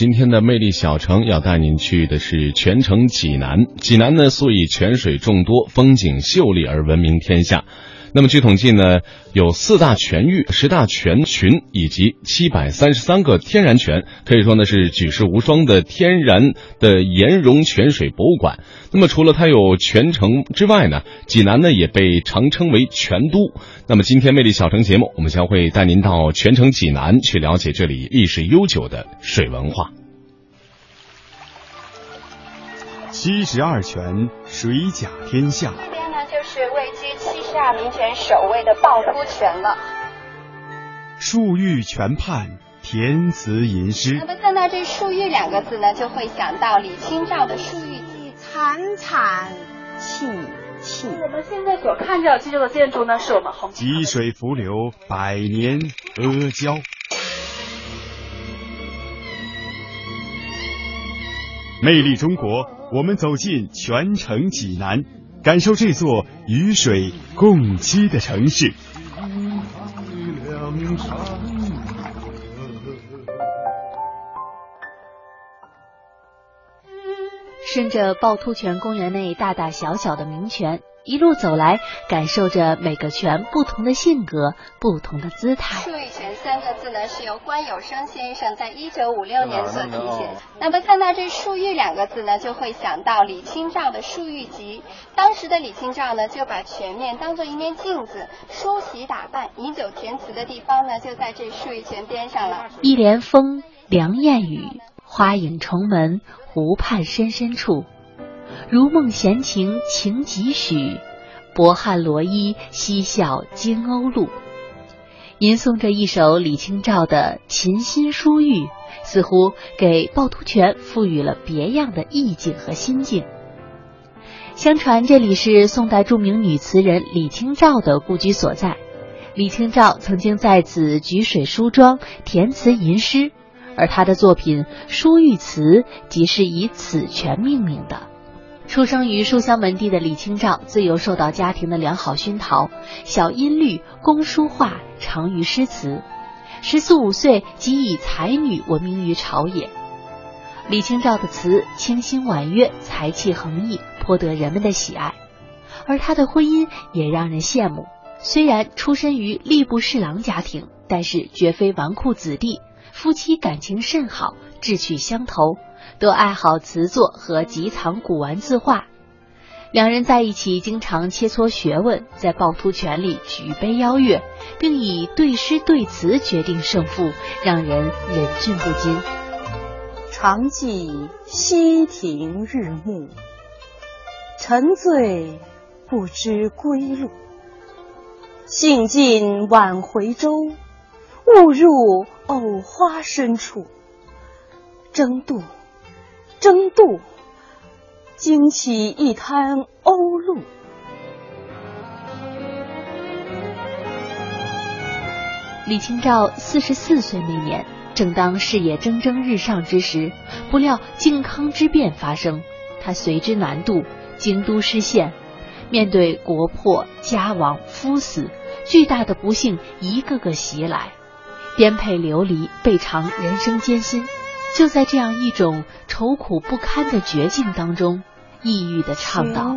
今天的魅力小城要带您去的是泉城济南。济南呢，素以泉水众多、风景秀丽而闻名天下。那么据统计呢，有四大泉域、十大泉群以及七百三十三个天然泉，可以说呢是举世无双的天然的岩溶泉水博物馆。那么除了它有泉城之外呢，济南呢也被常称为泉都。那么今天魅力小城节目，我们将会带您到泉城济南去了解这里历史悠久的水文化。七十二泉，水甲天下。这边呢就是位居七十二名泉首位的趵突泉了。漱玉泉畔，填词吟诗那。么看到这“漱玉”两个字呢，就会想到李清照的《漱玉集》。惨惨戚戚。我们现在所看到这座建筑呢，是我们红积水伏流，百年阿胶。魅力中国，我们走进泉城济南，感受这座与水共栖的城市。顺着趵突泉公园内大大小小的名泉，一路走来，感受着每个泉不同的性格、不同的姿态。漱玉泉三个字呢，是由关有生先生在一九五六年所题写。那么看到这“漱玉”两个字呢，就会想到李清照的《漱玉集》。当时的李清照呢，就把泉面当做一面镜子，梳洗打扮、饮酒填词的地方呢，就在这漱玉泉边上了。一帘风，凉燕语，花影重门，湖畔深深处。如梦闲情情几许，薄汗罗衣，嬉笑惊鸥鹭。吟诵着一首李清照的《琴心书玉》，似乎给趵突泉赋予了别样的意境和心境。相传这里是宋代著名女词人李清照的故居所在，李清照曾经在此举水梳妆、填词吟诗，而她的作品《书玉词》即是以此泉命名的。出生于书香门第的李清照，自幼受到家庭的良好熏陶，小音律，工书画，长于诗词。十四五岁即以才女闻名于朝野。李清照的词清新婉约，才气横溢，颇得人们的喜爱。而她的婚姻也让人羡慕。虽然出身于吏部侍郎家庭，但是绝非纨绔子弟，夫妻感情甚好，志趣相投。都爱好词作和集藏古玩字画，两人在一起经常切磋学问，在趵突泉里举杯邀月，并以对诗对词决定胜负，让人忍俊不禁。常记溪亭日暮，沉醉不知归路。兴尽晚回舟，误入藕花深处。争渡，争渡，惊起一滩鸥鹭。李清照四十四岁那年，正当事业蒸蒸日上之时，不料靖康之变发生，她随之南渡，京都失陷。面对国破家亡、夫死，巨大的不幸一个个袭来，颠沛流离，倍尝人生艰辛。就在这样一种愁苦不堪的绝境当中，抑郁的唱道：“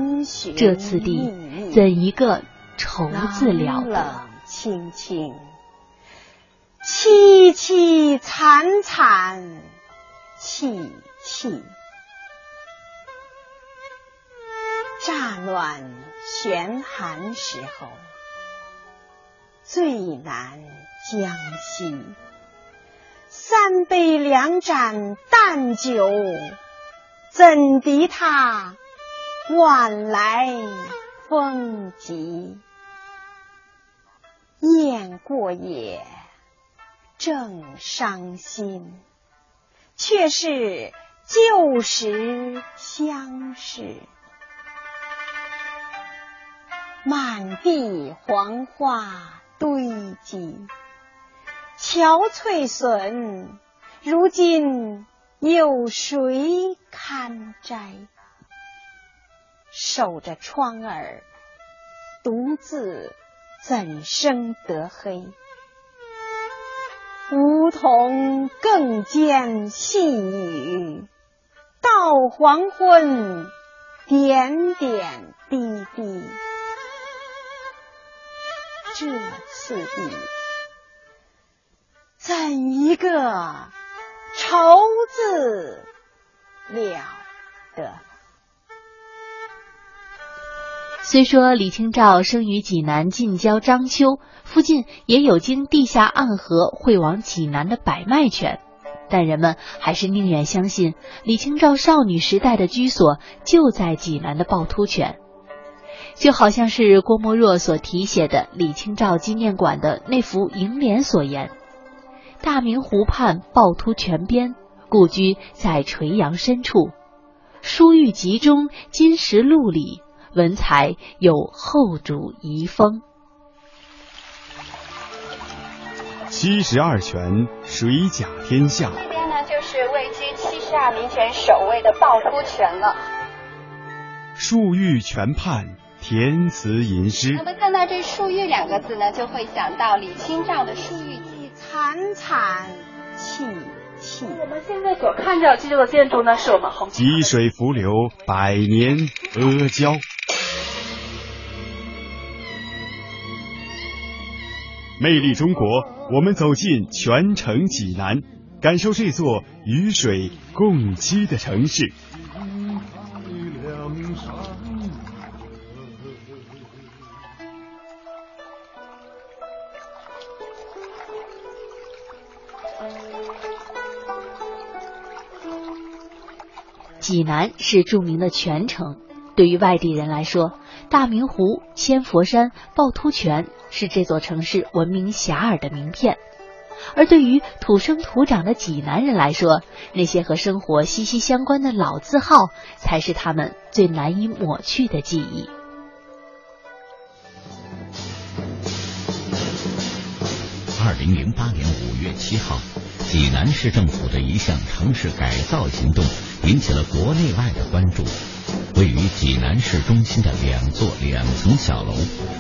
这次第，怎一个愁字了得！冷清清，凄凄惨惨戚戚。乍暖悬寒时候，最难将息。三杯两盏淡酒，怎敌他晚来风急？雁过也，正伤心，却是旧时相识。满地黄花堆积。憔悴损，如今有谁堪摘？守着窗儿，独自怎生得黑？梧桐更兼细雨，到黄昏，点点滴滴。这次雨，怎一个愁字了得！虽说李清照生于济南近郊章丘，附近也有经地下暗河汇往济南的百脉泉，但人们还是宁愿相信李清照少女时代的居所就在济南的趵突泉。就好像是郭沫若所题写的李清照纪念馆的那幅楹联所言：“大明湖畔趵突泉边，故居在垂杨深处。书玉集中金石录里。”文才有后主遗风。七十二泉，水甲天下。这边呢，就是位居七十二名泉首位的趵突泉了。漱玉泉畔，填词吟诗。那么看到这“漱玉”两个字呢，就会想到李清照的《漱玉集》。惨惨戚戚。我们现在所看到这座建筑呢，是我们红积水伏流，百年阿胶。魅力中国，我们走进全城济南，感受这座与水共栖的城市。济南是著名的泉城，对于外地人来说。大明湖、千佛山、趵突泉是这座城市闻名遐迩的名片，而对于土生土长的济南人来说，那些和生活息息相关的老字号才是他们最难以抹去的记忆。二零零八年五七号，济南市政府的一项城市改造行动引起了国内外的关注。位于济南市中心的两座两层小楼，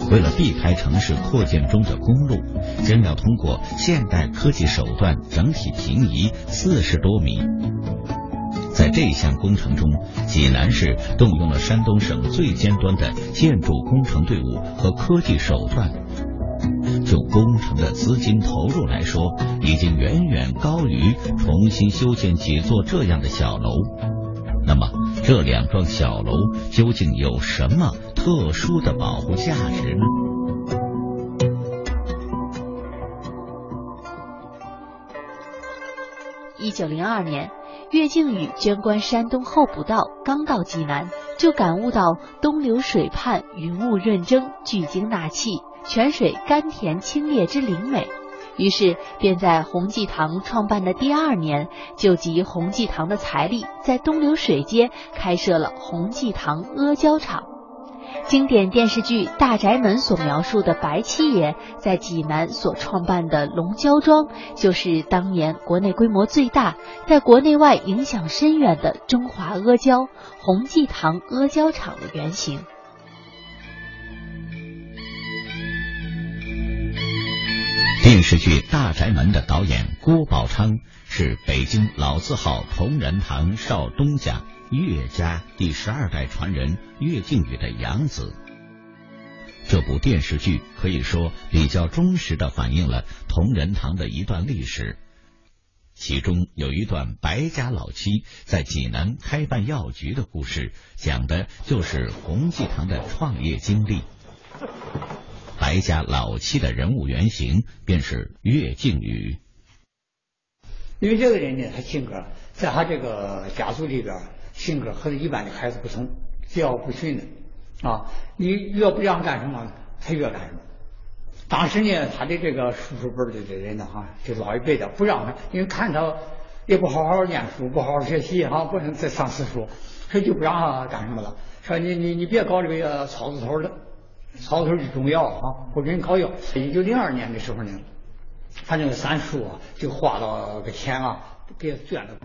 为了避开城市扩建中的公路，将要通过现代科技手段整体平移四十多米。在这项工程中，济南市动用了山东省最尖端的建筑工程队伍和科技手段。就工程的资金投入来说，已经远远高于重新修建几座这样的小楼。那么，这两幢小楼究竟有什么特殊的保护价值呢？一九零二年，岳靖宇捐官山东候补道，刚到济南，就感悟到东流水畔云雾润蒸，聚精纳气，泉水甘甜清冽之灵美。于是，便在洪济堂创办的第二年，就集洪济堂的财力，在东流水街开设了洪济堂阿胶厂。经典电视剧《大宅门》所描述的白七爷在济南所创办的龙胶庄，就是当年国内规模最大、在国内外影响深远的中华阿胶洪济堂阿胶厂的原型。电视剧《大宅门》的导演郭宝昌是北京老字号同仁堂少东家岳家第十二代传人岳靖宇的养子。这部电视剧可以说比较忠实的反映了同仁堂的一段历史，其中有一段白家老七在济南开办药局的故事，讲的就是洪济堂的创业经历。白家老七的人物原型便是岳靖宇，因为这个人呢，他性格在他这个家族里边，性格和一般的孩子不同，桀骜不驯的啊。你越不让干什么，他越干什么。当时呢，他的这个叔叔辈的这人呢，哈，就老一辈的不让他，因为看他也不好好念书，不好好学习，哈，不能再上私塾，所以就不让他干什么了。说你你你别搞这个草字头的。草头是中药啊，不准搞药。一九零二年的时候呢，他那个三叔啊，就花了个钱啊，给捐了。